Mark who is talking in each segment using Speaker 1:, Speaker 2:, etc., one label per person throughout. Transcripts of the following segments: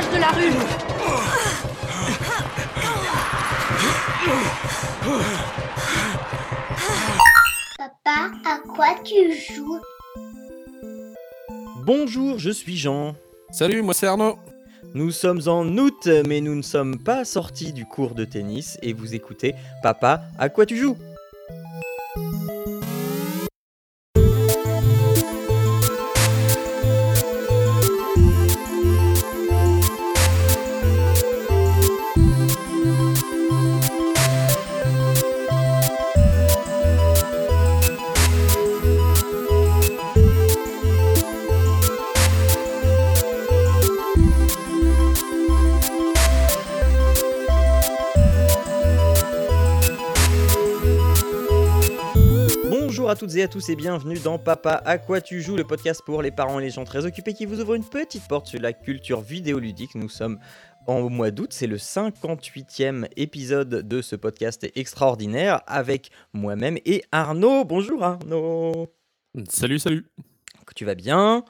Speaker 1: de la rue.
Speaker 2: Papa, à quoi tu joues?
Speaker 3: Bonjour, je suis Jean.
Speaker 4: Salut, moi c'est Arnaud.
Speaker 3: Nous sommes en août, mais nous ne sommes pas sortis du cours de tennis et vous écoutez Papa, à quoi tu joues? Toutes et à tous et bienvenue dans Papa à quoi tu joues, le podcast pour les parents et les gens très occupés qui vous ouvre une petite porte sur la culture vidéoludique. Nous sommes en mois d'août, c'est le 58e épisode de ce podcast extraordinaire avec moi-même et Arnaud. Bonjour Arnaud.
Speaker 4: Salut, salut.
Speaker 3: Tu vas bien?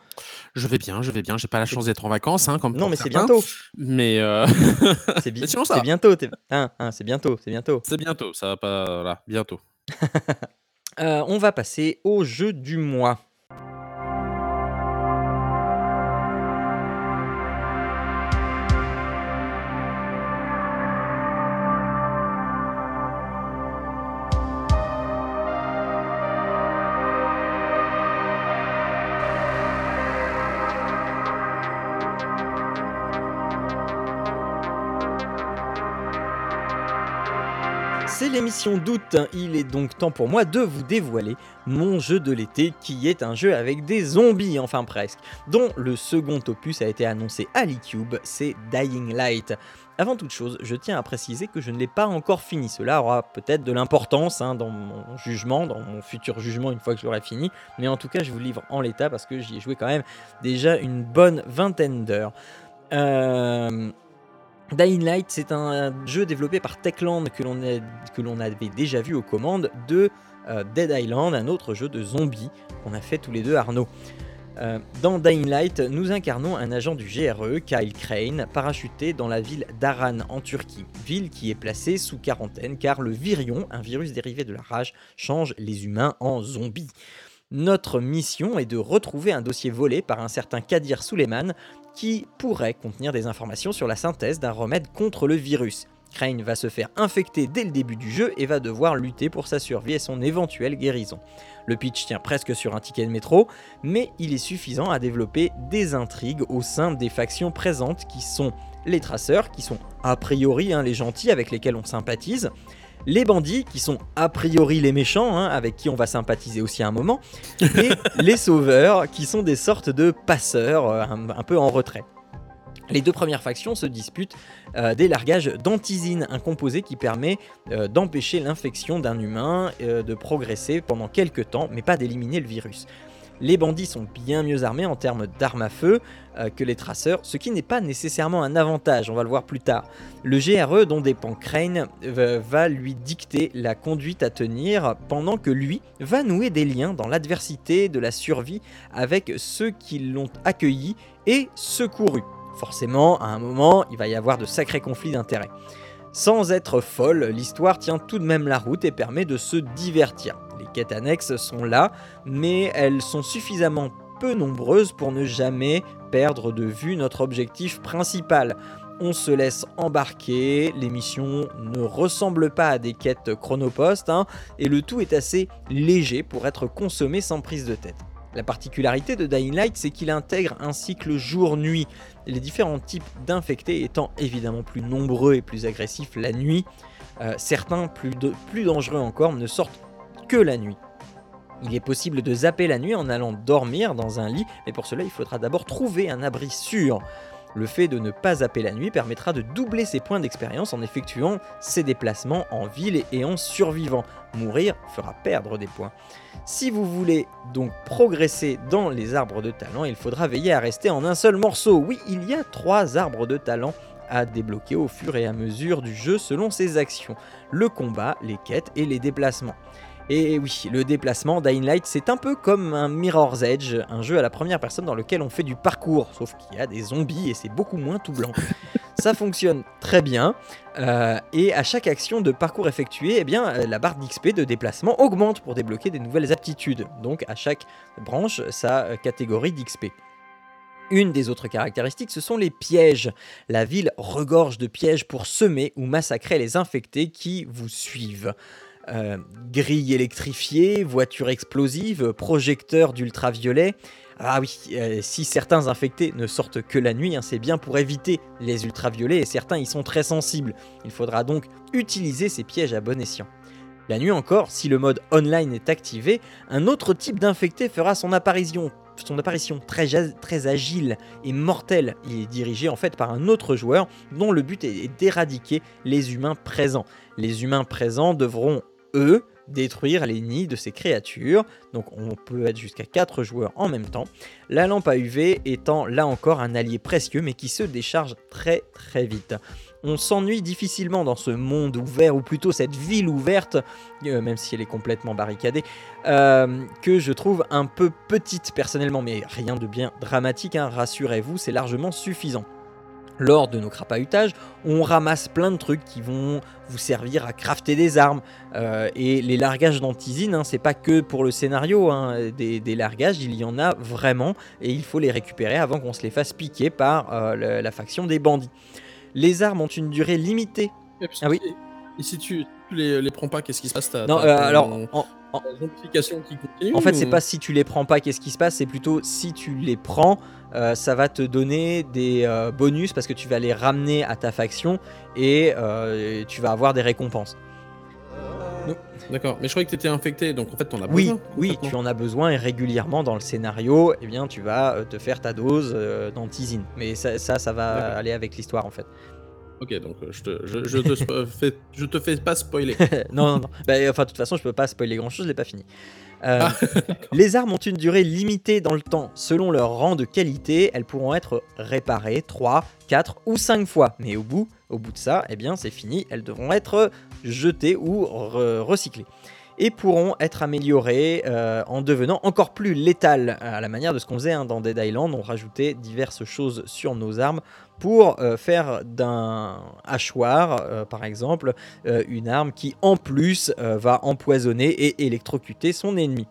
Speaker 4: Je vais bien, je vais bien. J'ai pas la chance d'être en vacances, hein, comme
Speaker 3: Non mais c'est bientôt.
Speaker 4: Mais euh,
Speaker 3: C'est bi-
Speaker 4: Mais sinon, ça
Speaker 3: c'est bientôt. hein, hein, c'est bientôt, c'est bientôt.
Speaker 4: c'est bientôt, ça va pas. Voilà, bientôt.
Speaker 3: Euh, on va passer au jeu du mois. C'est l'émission d'août, il est donc temps pour moi de vous dévoiler mon jeu de l'été qui est un jeu avec des zombies, enfin presque, dont le second opus a été annoncé à l'eCube, c'est Dying Light. Avant toute chose, je tiens à préciser que je ne l'ai pas encore fini, cela aura peut-être de l'importance hein, dans mon jugement, dans mon futur jugement une fois que je l'aurai fini, mais en tout cas je vous livre en l'état parce que j'y ai joué quand même déjà une bonne vingtaine d'heures. Euh, Dying Light, c'est un jeu développé par Techland que l'on a- que l'on avait déjà vu aux commandes de euh, Dead Island, un autre jeu de zombies qu'on a fait tous les deux Arnaud. Euh, dans Dying Light, nous incarnons un agent du GRE, Kyle Crane, parachuté dans la ville d'Aran en Turquie, ville qui est placée sous quarantaine car le virion, un virus dérivé de la rage, change les humains en zombies. Notre mission est de retrouver un dossier volé par un certain Kadir Suleiman qui pourrait contenir des informations sur la synthèse d'un remède contre le virus. Crane va se faire infecter dès le début du jeu et va devoir lutter pour sa survie et son éventuelle guérison. Le pitch tient presque sur un ticket de métro, mais il est suffisant à développer des intrigues au sein des factions présentes qui sont les traceurs, qui sont a priori hein, les gentils avec lesquels on sympathise, les bandits, qui sont a priori les méchants, hein, avec qui on va sympathiser aussi à un moment, et les sauveurs, qui sont des sortes de passeurs euh, un, un peu en retrait. Les deux premières factions se disputent euh, des largages d'antisine, un composé qui permet euh, d'empêcher l'infection d'un humain euh, de progresser pendant quelques temps, mais pas d'éliminer le virus. Les bandits sont bien mieux armés en termes d'armes à feu euh, que les traceurs, ce qui n'est pas nécessairement un avantage, on va le voir plus tard. Le GRE dont dépend Crane va lui dicter la conduite à tenir pendant que lui va nouer des liens dans l'adversité de la survie avec ceux qui l'ont accueilli et secouru. Forcément, à un moment, il va y avoir de sacrés conflits d'intérêts. Sans être folle, l'histoire tient tout de même la route et permet de se divertir. Les quêtes annexes sont là, mais elles sont suffisamment peu nombreuses pour ne jamais perdre de vue notre objectif principal. On se laisse embarquer, les missions ne ressemblent pas à des quêtes chronopost, hein, et le tout est assez léger pour être consommé sans prise de tête. La particularité de Dying Light, c'est qu'il intègre un cycle jour-nuit, les différents types d'infectés étant évidemment plus nombreux et plus agressifs la nuit. Euh, certains, plus, plus dangereux encore, ne sortent la nuit. Il est possible de zapper la nuit en allant dormir dans un lit, mais pour cela il faudra d'abord trouver un abri sûr. Le fait de ne pas zapper la nuit permettra de doubler ses points d'expérience en effectuant ses déplacements en ville et en survivant. Mourir fera perdre des points. Si vous voulez donc progresser dans les arbres de talent, il faudra veiller à rester en un seul morceau. Oui, il y a trois arbres de talent à débloquer au fur et à mesure du jeu selon ses actions. Le combat, les quêtes et les déplacements. Et oui, le déplacement Dying Light, c'est un peu comme un Mirror's Edge, un jeu à la première personne dans lequel on fait du parcours, sauf qu'il y a des zombies et c'est beaucoup moins tout blanc. Ça fonctionne très bien, euh, et à chaque action de parcours effectuée, eh bien, euh, la barre d'XP de déplacement augmente pour débloquer des nouvelles aptitudes. Donc à chaque branche, sa euh, catégorie d'XP. Une des autres caractéristiques, ce sont les pièges. La ville regorge de pièges pour semer ou massacrer les infectés qui vous suivent. Euh, grilles électrifiées, voitures explosives, projecteurs d'ultraviolet. Ah oui, euh, si certains infectés ne sortent que la nuit, hein, c'est bien pour éviter les ultraviolets et certains y sont très sensibles. Il faudra donc utiliser ces pièges à bon escient. La nuit encore, si le mode online est activé, un autre type d'infecté fera son apparition, son apparition très, très agile et mortelle. Il est dirigé en fait par un autre joueur dont le but est d'éradiquer les humains présents. Les humains présents devront, eux, détruire les nids de ces créatures. Donc on peut être jusqu'à 4 joueurs en même temps. La lampe à UV étant là encore un allié précieux mais qui se décharge très très vite. On s'ennuie difficilement dans ce monde ouvert, ou plutôt cette ville ouverte, euh, même si elle est complètement barricadée, euh, que je trouve un peu petite personnellement, mais rien de bien dramatique, hein, rassurez-vous, c'est largement suffisant. Lors de nos crapahutages, on ramasse plein de trucs qui vont vous servir à crafter des armes. Euh, et les largages d'antisine, hein, c'est pas que pour le scénario, hein, des, des largages, il y en a vraiment, et il faut les récupérer avant qu'on se les fasse piquer par euh, la faction des bandits. Les armes ont une durée limitée.
Speaker 4: Et
Speaker 3: Ah oui.
Speaker 4: Et si tu, les, les prends pas, qu'est-ce qui se passe?
Speaker 3: Non, euh, alors, en- en-
Speaker 4: ta zombification qui continue
Speaker 3: En fait, c'est
Speaker 4: ou-
Speaker 3: pas si tu les prends pas, qu'est-ce qui se passe, c'est plutôt si tu les prends, euh, ça va te donner des euh, bonus parce que tu vas les ramener à ta faction et euh, tu vas avoir des récompenses.
Speaker 4: D'accord, mais je croyais que t'étais infecté, donc en fait t'en as
Speaker 3: Oui,
Speaker 4: besoin.
Speaker 3: oui, tu en as besoin et régulièrement dans le scénario, eh bien, tu vas te faire ta dose d'antisine. Mais ça, ça, ça va aller avec l'histoire en fait.
Speaker 4: Ok, donc euh, je te, je, je te fais, je te fais pas spoiler.
Speaker 3: non, non, non. Bah, enfin, de toute façon, je peux pas spoiler grand chose, je l'ai pas fini. Euh,
Speaker 4: Ah,
Speaker 3: les armes ont une durée limitée dans le temps. Selon leur rang de qualité, elles pourront être réparées 3, 4 ou 5 fois. Mais au bout, au bout de ça, eh bien, c'est fini. Elles devront être jetées ou re- recyclées. Et pourront être améliorées euh, en devenant encore plus létales, à la manière de ce qu'on faisait hein, dans Dead Island. On rajoutait diverses choses sur nos armes pour euh, faire d'un hachoir, euh, par exemple, euh, une arme qui en plus va empoisonner et électrocuter son ennemi.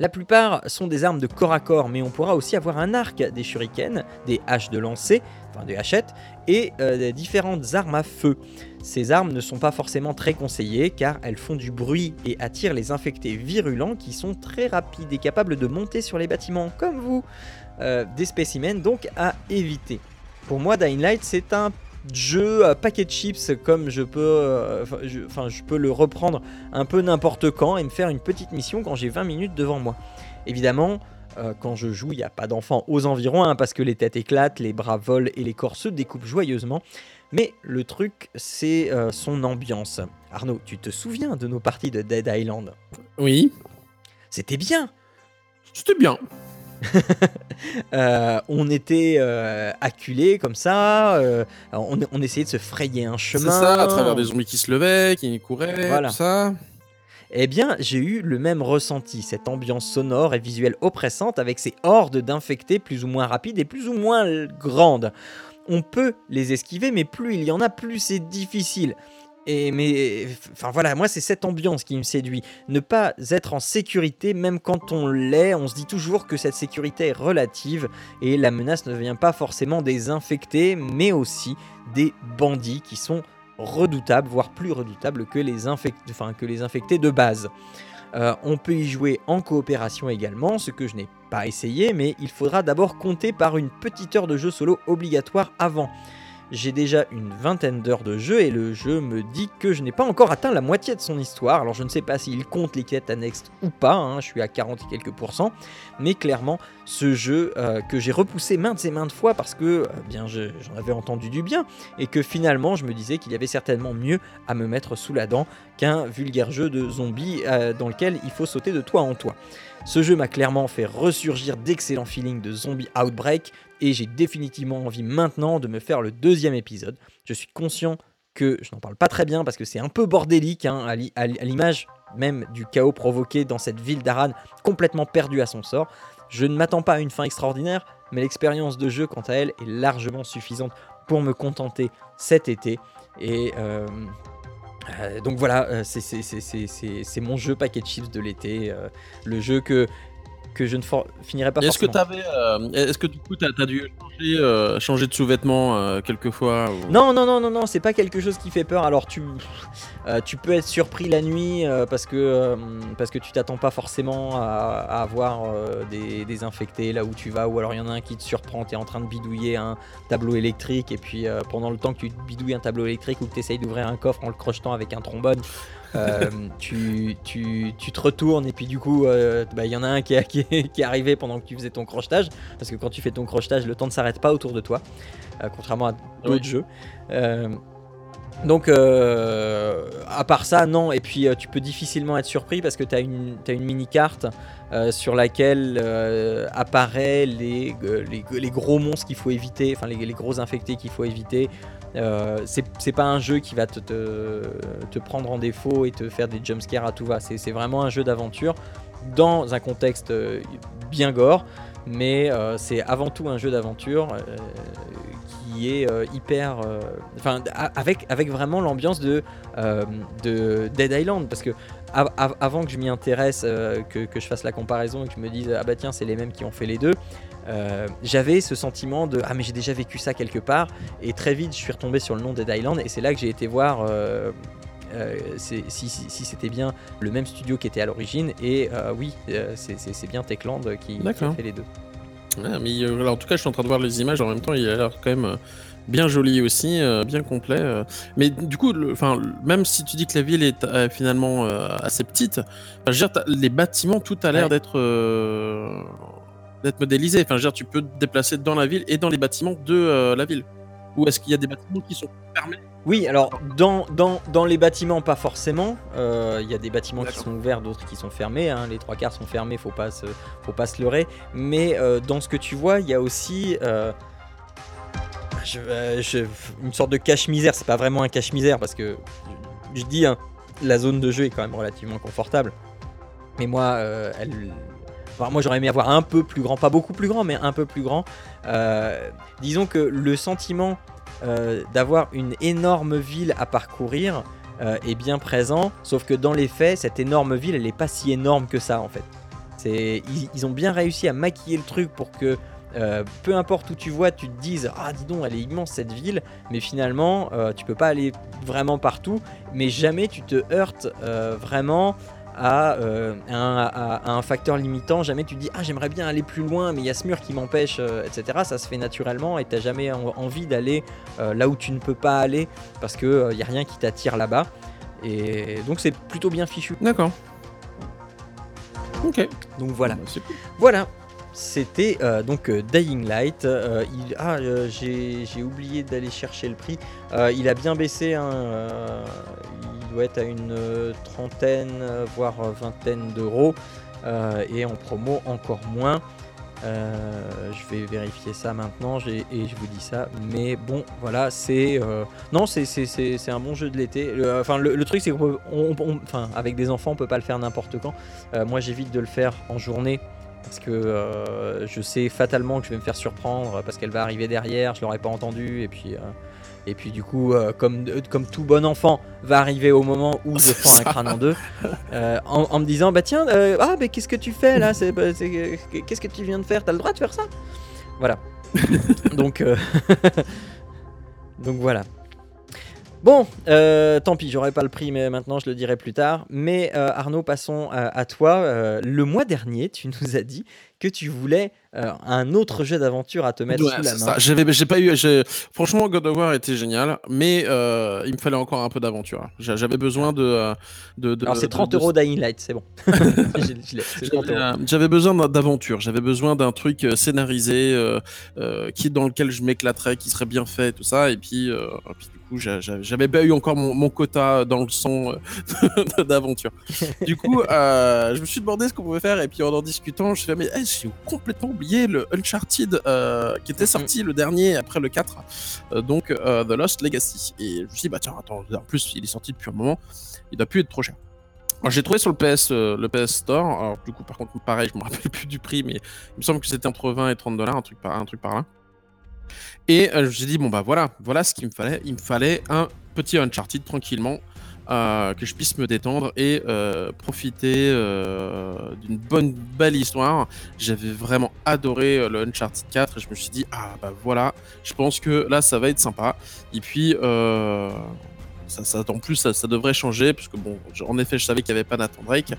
Speaker 3: La plupart sont des armes de corps à corps, mais on pourra aussi avoir un arc, des shurikens, des haches de lancer, enfin des hachettes, et différentes armes à feu. Ces armes ne sont pas forcément très conseillées car elles font du bruit et attirent les infectés virulents qui sont très rapides et capables de monter sur les bâtiments comme vous. Des spécimens donc à éviter. Pour moi, Dying Light, c'est un jeu à paquet de chips comme je peux, euh, enfin, je, enfin, je peux le reprendre un peu n'importe quand et me faire une petite mission quand j'ai 20 minutes devant moi. Évidemment, euh, quand je joue, il n'y a pas d'enfants aux environs hein, parce que les têtes éclatent, les bras volent et les corps se découpent joyeusement. Mais le truc, c'est euh, son ambiance. Arnaud, tu te souviens de nos parties de Dead Island?
Speaker 4: Oui,
Speaker 3: C'était bien
Speaker 4: c'était bien.
Speaker 3: Euh, on était euh, acculés comme ça, euh, on, on essayait de se frayer un
Speaker 4: C'est
Speaker 3: chemin.
Speaker 4: ça, à travers des zombies qui se levaient, qui couraient,
Speaker 3: Voilà.
Speaker 4: tout ça.
Speaker 3: Eh bien, j'ai eu le même ressenti, cette ambiance sonore et visuelle oppressante avec ces hordes d'infectés plus ou moins rapides et plus ou moins grandes. On peut les esquiver, mais plus il y en a, plus c'est difficile. Et mais, enfin voilà, moi c'est cette ambiance qui me séduit. Ne pas être en sécurité, même quand on l'est, on se dit toujours que cette sécurité est relative et la menace ne vient pas forcément des infectés, mais aussi des bandits qui sont redoutables, voire plus redoutables que les, infectés de base. Euh, on peut y jouer en coopération également, ce que je n'ai pas essayé, mais il faudra d'abord compter par une petite heure de jeu solo obligatoire avant. J'ai déjà une vingtaine d'heures de jeu et le jeu me dit que je n'ai pas encore atteint la moitié de son histoire. Alors je ne sais pas s'il compte les quêtes annexes ou pas, hein, je suis à 40 et quelques pourcents, mais clairement ce jeu euh, que j'ai repoussé maintes et maintes fois parce que euh, bien je- j'en avais entendu du bien et que finalement je me disais qu'il y avait certainement mieux à me mettre sous la dent qu'un vulgaire jeu de zombies euh, dans lequel il faut sauter de toit en toit. Ce jeu m'a clairement fait ressurgir d'excellents feelings de zombie outbreak et j'ai définitivement envie maintenant de me faire le deuxième épisode. Je suis conscient que je n'en parle pas très bien parce que c'est un peu bordélique hein, à l'i- à l'i- à l'image même du chaos provoqué dans cette ville d'Aran complètement perdue à son sort. Je ne m'attends pas à une fin extraordinaire, mais l'expérience de jeu, quant à elle, est largement suffisante pour me contenter cet été. Et euh, donc voilà, euh, c'est mon jeu paquet de chips de l'été. euh, le jeu que, que je ne finirai pas
Speaker 4: Est-ce que t'avais, euh, est-ce que du coup t'as as dû changer, euh, changer de sous-vêtements euh, quelquefois ou-
Speaker 3: Non, non, non, non, non, c'est pas quelque chose qui fait peur. Alors tu, tu peux être surpris la nuit parce que parce que tu t'attends pas forcément à, à avoir des, des infectés là où tu vas, ou alors il y en a un qui te surprend, t'es en train de bidouiller un tableau électrique et puis pendant le temps que tu bidouilles un tableau électrique ou que tu essayes d'ouvrir un coffre en le crochetant avec un trombone. Euh, tu, tu, tu te retournes et puis du coup euh, bah, il y en a un qui est, qui, est, qui est arrivé pendant que tu faisais ton crochetage parce que quand tu fais ton crochetage le temps ne s'arrête pas autour de toi euh, contrairement à d'autres
Speaker 4: Oui.
Speaker 3: jeux donc, à part ça, non. Et puis, tu peux difficilement être surpris parce que tu as une, une mini-carte sur laquelle apparaît les, les, les gros monstres qu'il faut éviter, enfin, les, les gros infectés qu'il faut éviter. Euh, c'est pas un jeu qui va te, prendre en défaut et te faire des jumpscares à tout va. C'est vraiment un jeu d'aventure dans un contexte euh, bien gore, mais euh, c'est avant tout un jeu d'aventure qui est hyper. Enfin, avec, avec vraiment l'ambiance de, de Dead Island, parce que av- av- avant que je m'y intéresse, que, que je fasse la comparaison et que je me dise ah bah tiens, c'est les mêmes qui ont fait les deux. Euh, j'avais ce sentiment de ah mais j'ai déjà vécu ça quelque part et très vite je suis retombé sur le nom Dead Island et c'est là que j'ai été voir euh, euh, si, si- si c'était bien le même studio qui était à l'origine et oui c'est- bien Techland qui, qui a
Speaker 4: D'accord.
Speaker 3: fait les deux
Speaker 4: Ouais, mais euh, alors, en tout cas, je suis en train de voir les images en même temps. Il a l'air quand même bien joli aussi, euh, bien complet. euh. Mais du coup, le- enfin, le- même si tu dis que la ville est euh, finalement assez petite, je veux dire, les bâtiments, tout a l'air
Speaker 3: Ouais.
Speaker 4: d'être d'être modélisé. Enfin, je veux dire, tu peux te déplacer dans la ville et dans les bâtiments de euh, la ville. Ou est-ce qu'il y a des bâtiments qui sont fermés
Speaker 3: Oui, alors dans, dans, dans les bâtiments, pas forcément. Euh, Il y a des bâtiments qui sont ouverts, d'autres qui sont fermés. hein. Les trois quarts sont fermés, faut pas se, faut pas se leurrer. Mais euh, dans ce que tu vois, il y a aussi euh, je- euh, je- une sorte de cache-misère. C'est pas vraiment un cache-misère parce que je, je dis, hein, la zone de jeu est quand même relativement confortable. Mais moi, euh, elle. Moi j'aurais aimé avoir un peu plus grand, pas beaucoup plus grand, mais un peu plus grand. Euh, disons que le sentiment euh, d'avoir une énorme ville à parcourir euh, est bien présent, sauf que dans les faits, cette énorme ville, elle n'est pas si énorme que ça en fait. C'est, ils, ont bien réussi à maquiller le truc pour que peu importe où tu vois, tu te dises ah dis donc, elle est immense cette ville, mais finalement tu peux pas aller vraiment partout, mais jamais tu te heurtes vraiment à, euh, un, à- à un facteur limitant. Jamais tu te dis ah j'aimerais bien aller plus loin, mais il y a ce mur qui m'empêche, euh, etc. Ça se fait naturellement et t'as jamais en- envie d'aller euh, là où tu ne peux pas aller parce que il y a rien qui t'attire là-bas. Et donc c'est plutôt bien fichu.
Speaker 4: D'accord. Ok.
Speaker 3: Donc voilà.
Speaker 4: Bah.
Speaker 3: Voilà. C'était donc Dying Light. Il- ah, j'ai oublié d'aller chercher le prix. Il a bien baissé. hein, il doit être à une euh, trentaine, euh, voire euh, vingtaine d'euros. Et en promo encore moins. Je vais vérifier ça maintenant et je vous dis ça. Mais bon, voilà, c'est non, c'est un bon jeu de l'été. Enfin, le, truc c'est qu'on, enfin, avec des enfants, on peut pas le faire n'importe quand. Moi, j'évite de le faire en journée parce que je sais fatalement que je vais me faire surprendre parce qu'elle va arriver derrière, je l'aurais pas entendu et puis et puis du coup euh, comme euh, comme tout bon enfant va arriver au moment où je fends un crâne en deux euh, en, en me disant bah tiens euh, ah mais qu'est-ce que tu fais là? C'est bah, qu'est-ce que tu viens de faire? T'as le droit de faire ça? Voilà. Donc euh, donc voilà. Bon, tant pis, j'aurai pas le prix, mais maintenant je le dirai plus tard. Mais Arnaud, passons à, à toi. Le mois dernier, tu nous as dit que tu voulais euh, un autre jeu d'aventure à te mettre
Speaker 4: Ouais,
Speaker 3: sous la main.
Speaker 4: J'avais, j'ai pas eu. Franchement, God of War était génial, mais euh, il me fallait encore un peu d'aventure. J'a- J'avais besoin de. euh, de, de-
Speaker 3: Alors c'est
Speaker 4: de-
Speaker 3: 30
Speaker 4: de-
Speaker 3: euros Dying Light, c'est bon. Je- je l'ai, c'est 30
Speaker 4: J'avais, besoin d'aventure, j'avais besoin d'un truc scénarisé, euh, qui dans lequel je m'éclaterais, qui serait bien fait, tout ça. Et puis, puis du coup, j'a- j'a- j'avais pas eu encore mon, mon quota dans le euh, d'aventure. Du coup, je me suis demandé ce qu'on pouvait faire. Et puis en en discutant, je me suis dit, mais hey, j'ai complètement oublié le Uncharted euh, qui était sorti le dernier après le 4, euh, donc euh, The Lost Legacy. Et je me suis dit, bah tiens, attends, en plus, il est sorti depuis un moment, il doit plus être trop cher. J'ai trouvé sur le PS, le PS Store. Alors, du coup, par contre, pareil, je me rappelle plus du prix, mais il me semble que c'était entre 20 et 30 dollars, un truc par, un truc par là. Et j'ai dit, bon, bah voilà, voilà ce qu'il me fallait. Il me fallait un petit Uncharted tranquillement, que je puisse me détendre et euh, profiter euh, d'une bonne, belle histoire. J'avais vraiment adoré euh, le Uncharted 4 et je me suis dit, ah bah voilà, je pense que là, ça va être sympa. Et puis, ça, ça, en plus, ça, ça devrait changer, parce que bon, en effet, je savais qu'il n'y avait pas Nathan Drake,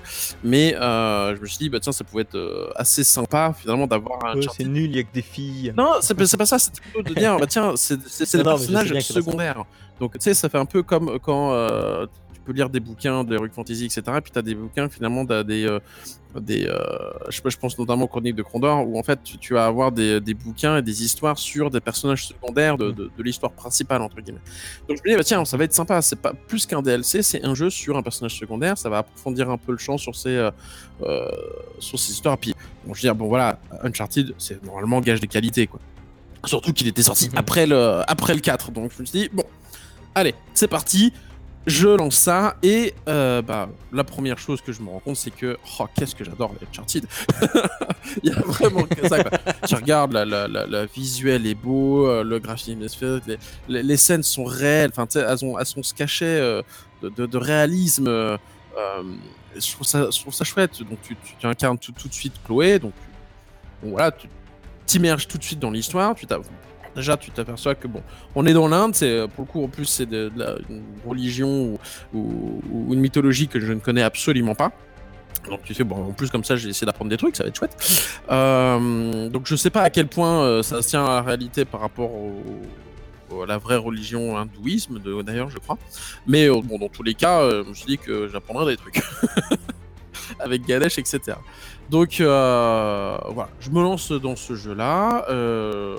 Speaker 4: mais euh, je me suis dit, bah tiens, ça pouvait être euh, assez sympa finalement d'avoir un
Speaker 3: Ouais, c'est nul, il y a que des filles.
Speaker 4: non, c'est pas, c'est pas ça, c'était plutôt de dire, bah tiens, c'est c'est- c'est le
Speaker 3: Non, non, mais je sais
Speaker 4: personnage
Speaker 3: bien que c'est pas ça.
Speaker 4: secondaire. Donc, tu sais, ça fait un peu comme quand euh, peux lire des bouquins de Heroic Fantasy, etc. Et puis tu as des bouquins, finalement, t'as des. euh, des euh, je, pense notamment aux Chroniques de Crondor, où en fait, tu, tu vas avoir des, des bouquins et des histoires sur des personnages secondaires de, de, de l'histoire principale, entre guillemets. Donc, je me dis, bah tiens, ça va être sympa. C'est pas plus qu'un DLC, c'est un jeu sur un personnage secondaire. Ça va approfondir un peu le champ sur ces, euh, sur ces histoires. Puis, bon, je veux dire, bon, voilà, Uncharted, c'est normalement gage de qualité, quoi. Surtout qu'il était sorti
Speaker 3: Mhm.
Speaker 4: après, le, après le 4. Donc je me suis dit, bon, allez, c'est parti. Je lance ça. Et euh, bah, la première chose que je me rends compte, c'est que, oh, qu'est-ce que j'adore les Uncharted. Il y a vraiment que ça. Quoi. tu regardes, la, la, la, visuel est beau, euh, le graphisme est fait, les, les, scènes sont réelles. Enfin, elles ont, elles ont ce cachet euh, de, de, réalisme. je, trouve ça, je trouve ça chouette. Donc tu, tu, incarnes tout, tout de suite Chloé. Donc, donc voilà, tu t'immerges tout de suite dans l'histoire. Tu t'as- Déjà, tu t'aperçois que bon, on est dans l'Inde. C'est pour le coup, en plus, c'est de, la, une religion ou, une mythologie que je ne connais absolument pas. Donc tu sais, bon, en plus comme ça, j'ai essayé d'apprendre des trucs, ça va être chouette. Euh, donc je sais pas à quel point euh, ça se tient à la réalité par rapport à la vraie religion hindouisme, d'ailleurs, je crois. Mais euh, bon, dans tous les cas, je me suis dit que j'apprendrais des trucs. Avec Ganesh, etc. Donc voilà, je me lance dans ce jeu-là. euh,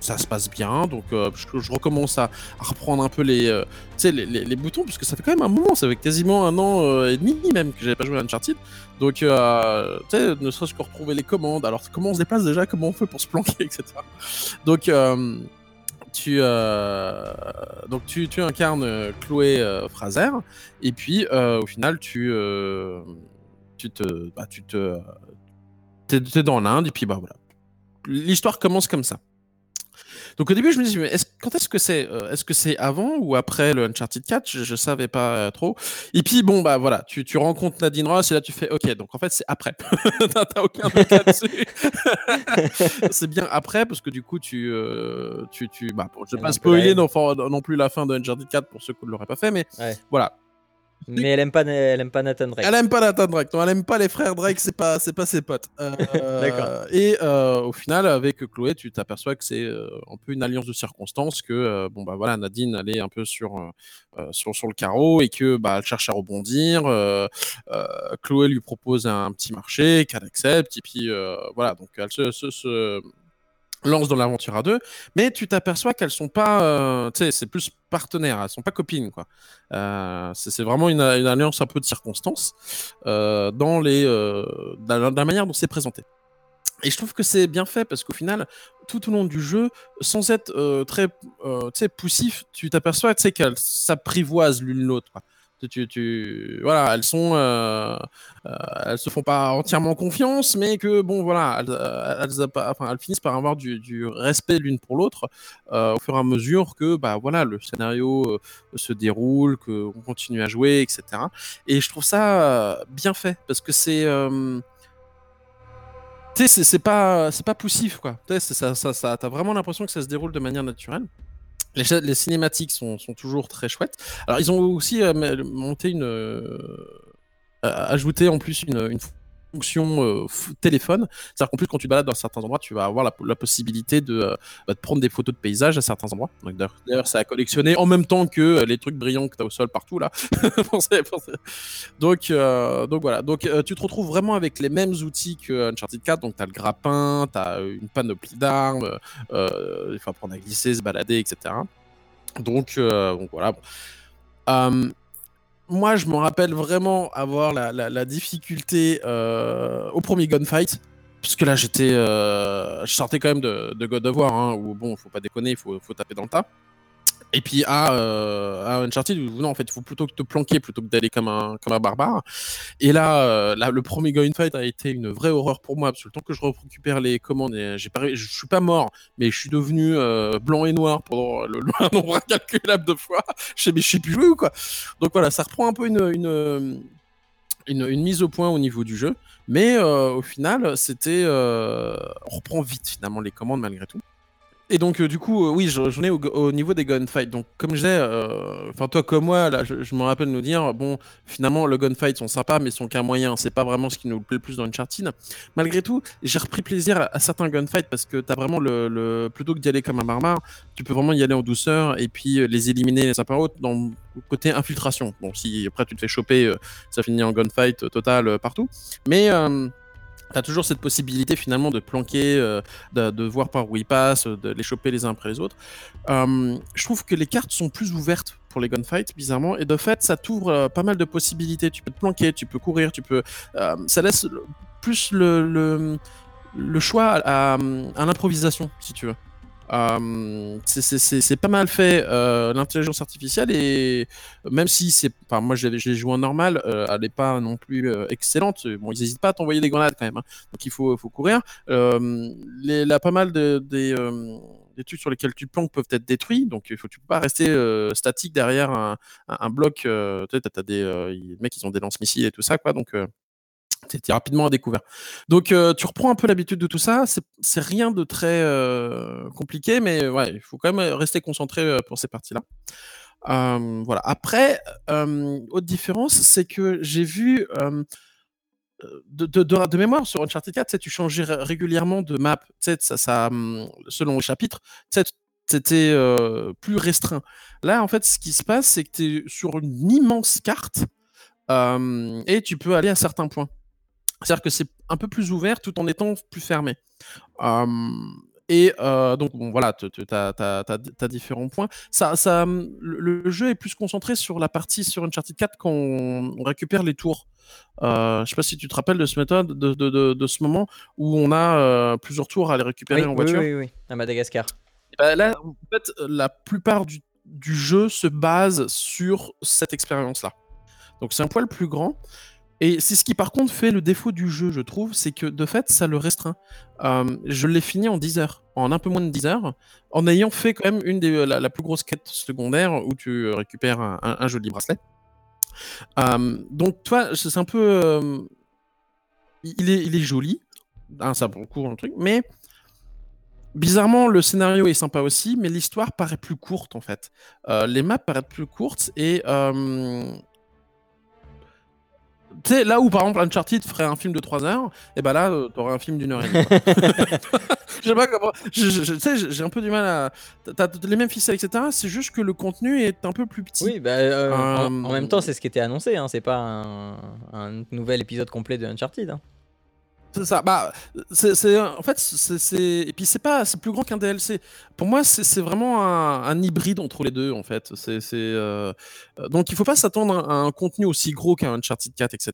Speaker 4: ça se passe bien, donc euh, je, recommence à, reprendre un peu les, euh, les, les- boutons, parce que ça fait quand même un moment, ça fait quasiment un an euh, et demi même que j'avais pas joué à Uncharted. Donc, tu ne serait-ce que retrouver les commandes. Alors, comment on se déplace déjà, comment on fait pour se planquer, etc. Donc, tu, donc tu, tu incarnes Chloé Fraser, et puis au final, tu, tu te, bah, tu te, t'es, t'es dans l'Inde, et puis bah voilà. L'histoire commence comme ça. Donc au début, je me dis, mais est-ce- quand est-ce que c'est euh, Est-ce que c'est avant ou après le Uncharted 4 je, je savais pas euh, trop. Et puis bon, bah voilà, tu, tu rencontres Nadine Ross et là tu fais, ok, donc en fait c'est après. T'as aucun doute là-dessus. c'est bien après parce que du coup tu, euh, tu, tu, bah, bon, je vais pas
Speaker 3: est
Speaker 4: spoiler non, non plus la fin de Uncharted 4 pour ceux qui ne l'auraient pas fait, mais
Speaker 3: Ouais.
Speaker 4: voilà.
Speaker 3: Mais elle aime pas, elle aime pas Nathan Drake.
Speaker 4: Elle aime pas Nathan Drake, non, elle aime pas les frères Drake, c'est pas, c'est pas ses potes. Euh,
Speaker 3: D'accord.
Speaker 4: Et euh, au final, avec Chloé, tu t'aperçois que c'est euh, un peu une alliance de circonstances, que bon bah voilà, Nadine elle est un peu sur sur, sur le carreau et que bah elle cherche à rebondir. Chloé lui propose un petit marché qu'elle accepte et puis voilà, donc elle se, se- se lance dans l'aventure à deux, mais tu t'aperçois qu'elles sont pas, euh, tu sais, c'est plus partenaires, elles sont pas copines quoi. Euh, c'est vraiment une, alliance un peu de circonstances euh, dans les, euh, dans la- manière dont c'est présenté. Et je trouve que c'est bien fait parce qu'au final, tout au long du jeu, sans être très tu sais, poussif, tu t'aperçois tu sais, qu'elles s'apprivoisent l'une l'autre. Tu, tu, voilà, elles sont, euh, euh, elles se font pas entièrement confiance, mais que bon, voilà, elles, euh, elles, enfin, elles finissent par avoir du, du respect l'une pour l'autre au fur et à mesure que, bah voilà, le scénario se déroule, qu'on continue à jouer, etc. Et je trouve ça bien fait parce que c'est c'est- pas, c'est pas poussif, quoi. C'est- ça, ça, ça, t'as vraiment l'impression que ça se déroule de manière naturelle. Les, cinématiques sont, sont toujours très chouettes. Alors, ils ont aussi euh, monté une. euh, ajouté en plus une fonction euh, téléphone. C'est-à-dire qu'en plus, quand tu balades dans certains endroits, tu vas avoir la, possibilité de, euh, bah, de prendre des photos de paysages à certains endroits. D'ailleurs, ça a collectionné en même temps que euh, les trucs brillants que tu as au sol partout, là. Donc, donc voilà. Donc, tu te retrouves vraiment avec les mêmes outils que Uncharted 4. Donc, tu as le grappin, tu as une panoplie d'armes, il faut apprendre à glisser, se balader, etc. Donc, donc voilà. Moi, je me rappelle vraiment avoir la difficulté euh, au premier gunfight. Parce que là, j'étais. euh, je sortais quand même de, de God of War, hein, où bon, faut pas déconner, il faut, faut taper dans le tas. Et puis à, euh, Uncharted, non, en fait, il faut plutôt que te planquer plutôt que d'aller comme un, comme un barbare. Et là, euh, le premier gunfight a été une vraie horreur pour moi, parce que le temps que je récupère les commandes, j'ai pas, je suis pas mort, mais je suis devenu euh, blanc et noir pendant le, le nombre incalculable de fois. Je sais, mais sais plus jouer ou quoi. Donc voilà, ça reprend un peu une, une, une, une mise au point au niveau du jeu. Mais au final, c'était. on reprend vite finalement les commandes malgré tout. Et donc, euh, du coup, euh, oui, je- j'en ai au, au niveau des gunfights. Donc, comme je disais, euh, enfin, toi comme moi, là, je, me rappelle nous dire, bon, finalement, le gunfight sont sympas, mais sont qu'un moyen. C'est pas vraiment ce qui nous plaît le plus dans Uncharted. Malgré tout, j'ai repris plaisir à, certains gunfights parce que t'as vraiment le, plutôt que d'y aller comme un barbare, tu peux vraiment y aller en douceur et puis les éliminer les uns par dans le côté infiltration. Bon, si après tu te fais choper, ça finit en gunfight total partout. Mais T'as toujours cette possibilité finalement de planquer, euh, de, voir par où ils passent, de les choper les uns après les autres. Euh, je trouve que les cartes sont plus ouvertes pour les gunfights, bizarrement, et de fait, ça t'ouvre euh, pas mal de possibilités. Tu peux te planquer, tu peux courir, tu peux. euh, ça laisse plus le, le, choix à l'improvisation, si tu veux. Euh, c'est- pas mal fait euh, l'intelligence artificielle et même si c'est enfin moi je l'ai joué en normal euh, elle n'est pas non plus excellente. Bon ils n'hésitent pas à t'envoyer des grenades quand même hein. donc il faut, faut courir. Les, là pas mal de, des, trucs sur lesquels tu planques peuvent être détruits. Donc il faut peux pas rester statique derrière un, un, un bloc tu sais des mecs ils ont des lance-missiles et tout ça quoi. Donc c'était rapidement découvert. Donc euh, tu reprends un peu l'habitude de tout ça. C'est rien de très euh, compliqué, mais ouais, il faut quand même rester concentré euh, pour ces parties-là. Voilà. Après, autre différence, c'est que j'ai vu de, mémoire sur Uncharted 4, tu changeais ré- régulièrement de map. Ça, selon le chapitre, c'était plus restreint. Là, en fait, ce qui se passe, c'est que tu es sur une immense carte et tu peux aller à certains points. C'est-à-dire que c'est un peu plus ouvert tout en étant plus fermé. Hum, et euh, donc, bon, voilà, tu as, différents points. Ça, ça, hum, le, jeu est plus concentré sur la partie sur Uncharted 4 quand on, on récupère les tours. Euh, je sais pas si tu te rappelles de ce méthode, de, de, de, de ce moment où on a euh, plusieurs tours à les récupérer
Speaker 3: Oui,
Speaker 4: en
Speaker 3: oui,
Speaker 4: voiture.
Speaker 3: oui, oui, à Madagascar.
Speaker 4: Et ben là, en fait, la plupart du, du jeu se base sur cette expérience-là. Donc c'est un poil plus grand. Et c'est ce qui par contre fait le défaut du jeu, je trouve, c'est que de fait ça le restreint. Euh, je l'ai fini en 10 heures, en un peu moins de 10 heures, en ayant fait quand même une des la, la plus grosse quête secondaire où tu récupères un, joli bracelet. Euh, donc toi, c'est un peu, euh, il est, joli, hein, ça pour le coup un truc, mais bizarrement le scénario est sympa aussi, mais l'histoire paraît plus courte en fait. Euh, les maps paraissent plus courtes et euh, tu sais, là où par exemple Uncharted ferait un film de 3 heures, et ben là, euh, t'aurais un film d'une heure et demie. Je sais pas comment. Tu sais, j'ai un peu du mal à. T'as les mêmes ficelles, etc. C'est juste que le contenu est un peu plus petit.
Speaker 3: Oui, bah, euh, en, en
Speaker 4: Euh,
Speaker 3: même temps, c'est ce qui était annoncé. Hein. C'est pas un, un nouvel épisode complet de Uncharted. hein.
Speaker 4: C'est ça. Bah, c'est, en fait, c'est, et puis c'est pas, c'est plus grand qu'un DLC. Pour moi, c'est, vraiment un, hybride entre les deux, en fait. C'est, euh, donc, il faut pas s'attendre à un contenu aussi gros qu'un Uncharted 4, etc.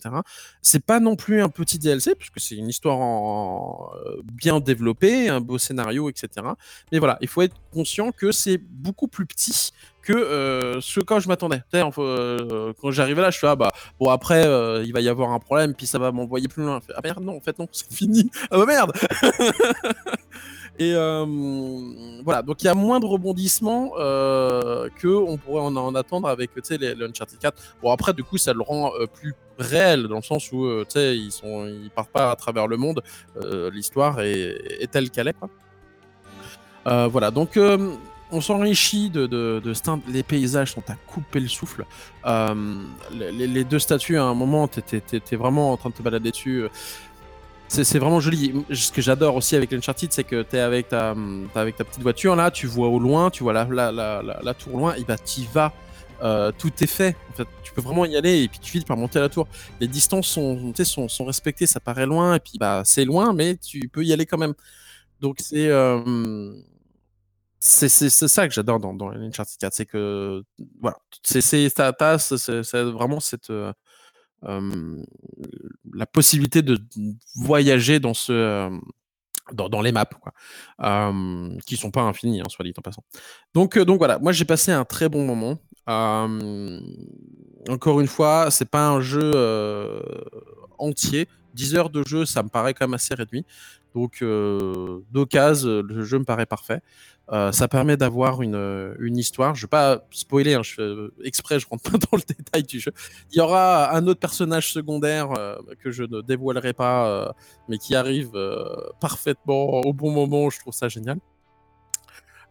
Speaker 4: C'est pas non plus un petit DLC, puisque c'est une histoire euh, bien développée, un beau scénario, etc. Mais voilà, il faut être conscient que c'est beaucoup plus petit que euh, ce quand je m'attendais. Euh, quand j'arrivais là, je suis ah bah bon après euh, il va y avoir un problème puis ça va m'envoyer plus loin. Ah merde non en fait non c'est fini. Ah bah merde. Et euh, voilà donc il y a moins de rebondissements que on pourrait en, en attendre avec tu sais les, Uncharted 4. Bon après du coup ça le rend plus réel dans le sens où tu sais ils sont ils partent pas à travers le monde. L'histoire est, telle qu'elle est. Voilà donc on s'enrichit de, de, de. Les paysages sont à couper le souffle. Euh, les, deux statues, à un moment, étais vraiment en train de te balader dessus. C'est vraiment joli. Ce que j'adore aussi avec l'Uncharted, c'est que t'es avec ta, t'es avec ta petite voiture là, tu vois au loin, tu vois la, la, la, la, tour loin, et bah t'y vas. Euh, tout est fait. En fait, tu peux vraiment y aller et puis tu finis par monter à la tour. Les distances sont, sont, sont respectées, ça paraît loin et puis bah c'est loin, mais tu peux y aller quand même. Donc c'est euh, c'est ça que j'adore dans, dans Uncharted 4, c'est que voilà, c'est ce- c'est vraiment cette euh, la possibilité de voyager dans ce euh, dans, dans les maps, quoi, euh, qui sont pas infinies, hein, soit dit en passant. Donc, euh, donc voilà, moi j'ai passé un très bon moment. Encore une fois, c'est pas un jeu entier. 10 heures de jeu, ça me paraît quand même assez réduit. Donc, euh, d'occasion, le jeu me paraît parfait. Euh, ça permet d'avoir une, euh, histoire. Je vais pas spoiler, hein, je euh, exprès, je rentre pas dans le détail du jeu. Il y aura un autre personnage secondaire que je ne dévoilerai pas, mais qui arrive parfaitement au bon moment. Je trouve ça génial.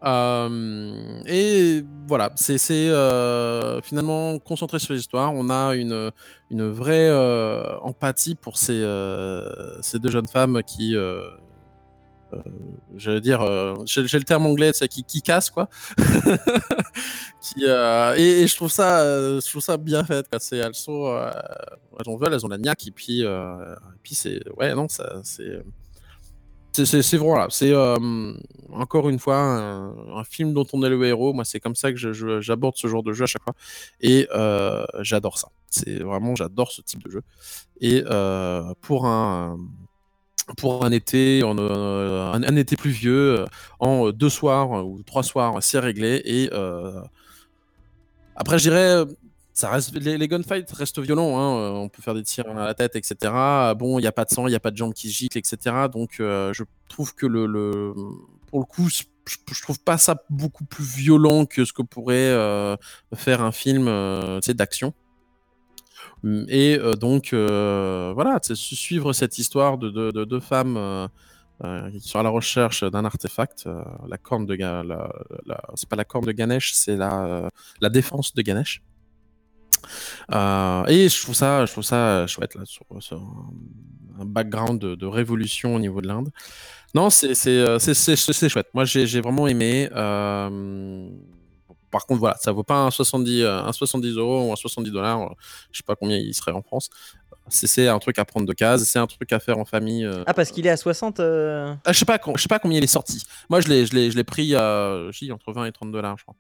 Speaker 4: Euh, et voilà, c'est euh, finalement concentré sur l'histoire. On a une, une vraie euh, empathie pour ces, ces deux jeunes femmes qui, j'allais dire, j'ai le terme anglais, c'est qui, qui casse quoi. et, je trouve ça, je trouve ça bien fait. C'est, elles sont, elles en veulent, elles ont la niaque et puis, et puis c'est, ouais non, ça, c'est, c'est, voilà, c'est euh, encore une fois un, film dont on est le héros. Moi, c'est comme ça que j'aborde ce genre de jeu à chaque fois, et euh, j'adore ça. C'est vraiment, j'adore ce type de jeu. Et euh, pour un pour un été, un, un été pluvieux, en deux soirs ou trois soirs, c'est réglé. Et après, je dirais, ça reste, les, gunfights restent violents. hein, euh, On peut faire des tirs à la tête, etc. Bon, il n'y a pas de sang, il n'y a pas de jambes qui giclent, etc. Donc, euh, je trouve que le, pour le coup, je, trouve pas ça beaucoup plus violent que ce que pourrait euh, faire un film euh, d'action. Mm, Et donc, voilà, suivre cette histoire de deux de, deux femmes qui sont à la recherche d'un artefact, la corne de c'est pas la corne de Ganesh, c'est la, la défense de Ganesh. Euh, et je trouve ça, je trouve ça chouette là, sur, sur un, un background de, de révolution au niveau de l'Inde. Non, c'est c'est euh, chouette. Moi, j'ai vraiment aimé. euh, par contre, voilà, ça vaut pas un 70, euh, un 70 euros ou un 70 dollars. Je sais pas combien il serait en France. C'est c'est un truc à prendre de case. C'est un truc à faire en famille. euh.
Speaker 3: Ah, parce qu'il est à 60 euh,
Speaker 4: Ah, je sais pas, je sais pas combien il est sorti. Moi, je l'ai, pris à, entre 20 et 30 dollars, je crois.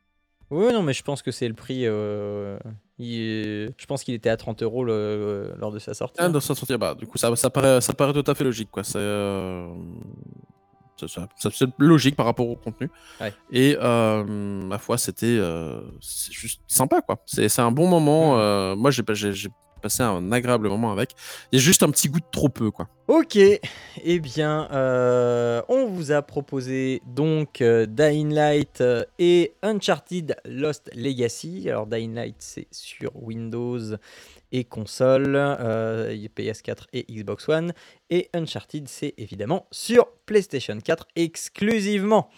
Speaker 3: Oui, non, mais je pense que c'est le prix. euh, il est- Je pense qu'il était à 30 euros le- lors de sa sortie.
Speaker 4: Ah, dans sa sortie, bah, du coup, ça, ça paraît, ça paraît tout à fait logique, quoi. C'est, euh, logique par rapport au contenu.
Speaker 3: Ouais.
Speaker 4: Et euh, ma foi, c'était, euh, juste sympa, quoi. C'est, c'est un bon moment.
Speaker 3: Mhm.
Speaker 4: euh, moi, j'ai, pas- j'ai, j'ai passé un agréable moment avec. Il y a juste un petit goût de trop peu, quoi.
Speaker 3: Ok, eh bien, euh, on vous a proposé donc euh, Dying Light euh, et Uncharted Lost Legacy. Alors, Dying Light, c'est sur Windows et console, euh, PS4 et Xbox One. Et Uncharted, c'est évidemment sur PlayStation 4 exclusivement.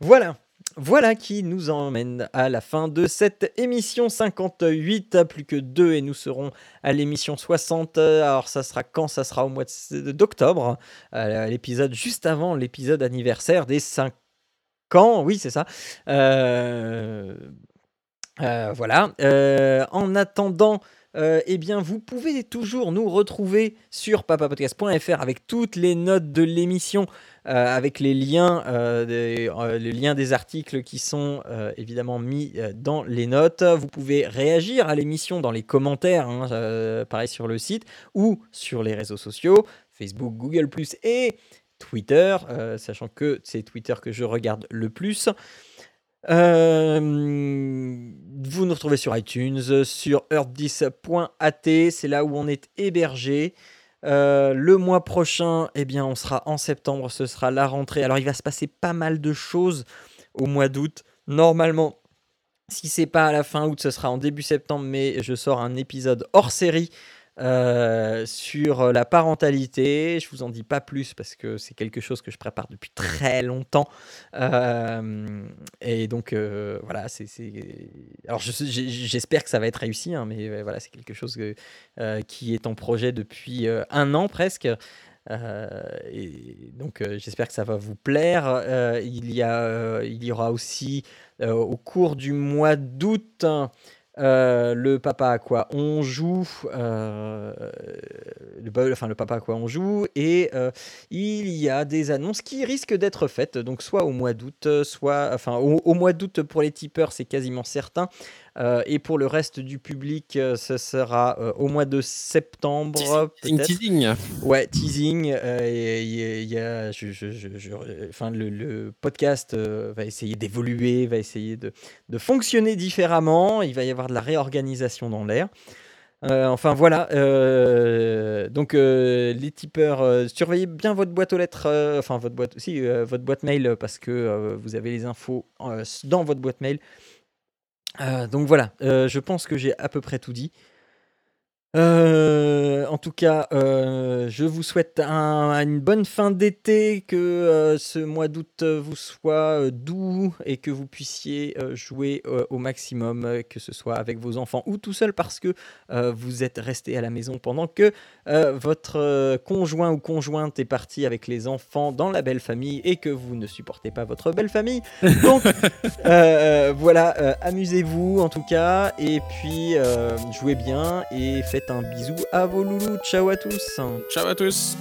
Speaker 3: Voilà. Voilà qui nous emmène à la fin de cette émission 58, plus que deux et nous serons à l'émission 60. Alors ça sera quand? Ça sera au mois d'octobre, l'épisode juste avant l'épisode anniversaire des 5 ans, oui c'est ça. Euh, euh, voilà. Euh, en attendant, euh, eh bien, vous pouvez toujours nous retrouver sur papapodcast.fr avec toutes les notes de l'émission, euh, avec les liens, euh, des, les liens des articles qui sont évidemment mis dans les notes. Vous pouvez réagir à l'émission dans les commentaires, hein, pareil sur le site ou sur les réseaux sociaux, Facebook, Google +, et Twitter, sachant que c'est Twitter que je regarde le plus. Euh, vous nous retrouvez sur iTunes, sur earth10.at, c'est là où on est hébergé. Euh, le mois prochain, eh bien, on sera en septembre, ce sera la rentrée. Alors, il va se passer pas mal de choses au mois d'août. Normalement, si c'est pas à la fin août, ce sera en début septembre, mais je sors un épisode hors série euh, sur la parentalité. Je vous en dis pas plus parce que c'est quelque chose que je prépare depuis très longtemps. Euh, et donc euh, voilà, c'est. Alors j'espère que ça va être réussi, hein, mais euh, voilà, c'est quelque chose euh, qui est en projet depuis euh, un an presque. Euh, et donc euh, j'espère que ça va vous plaire. Euh, il, y a, euh, il y aura aussi euh, au cours du mois d'août euh, le papa à quoi on joue, euh, enfin le papa quoi on joue, et euh, il y a des annonces qui risquent d'être faites, donc soit au mois d'août, soit, enfin au, au mois d'août pour les tipeurs, c'est quasiment certain. Euh, et pour le reste du public, euh, ce sera euh, au mois de septembre.
Speaker 4: Teasing, teasing.
Speaker 3: Ouais, teasing. et y a- il y a, je- je- je- je- enfin, le, le podcast va essayer d'évoluer, va essayer de, de fonctionner différemment. Il va y avoir de la réorganisation dans l'air. Euh, enfin voilà, euh, donc euh, les tipeurs, surveillez bien votre boîte aux lettres, enfin votre boîte, si, euh, votre boîte mail parce que vous avez les infos dans votre boîte mail. Euh, donc voilà, euh, je pense que j'ai à peu près tout dit. Euh, en tout cas, euh, je vous souhaite un- une bonne fin d'été, que euh, ce mois d'août vous soit doux et que vous puissiez jouer au maximum, que ce soit avec vos enfants ou tout seul parce que vous êtes resté à la maison pendant que votre conjoint ou conjointe est parti avec les enfants dans la belle famille et que vous ne supportez pas votre belle famille. Donc voilà, amusez-vous en tout cas et puis jouez bien et faites un bisou à vos loulous. Ciao à tous.
Speaker 4: Ciao à tous.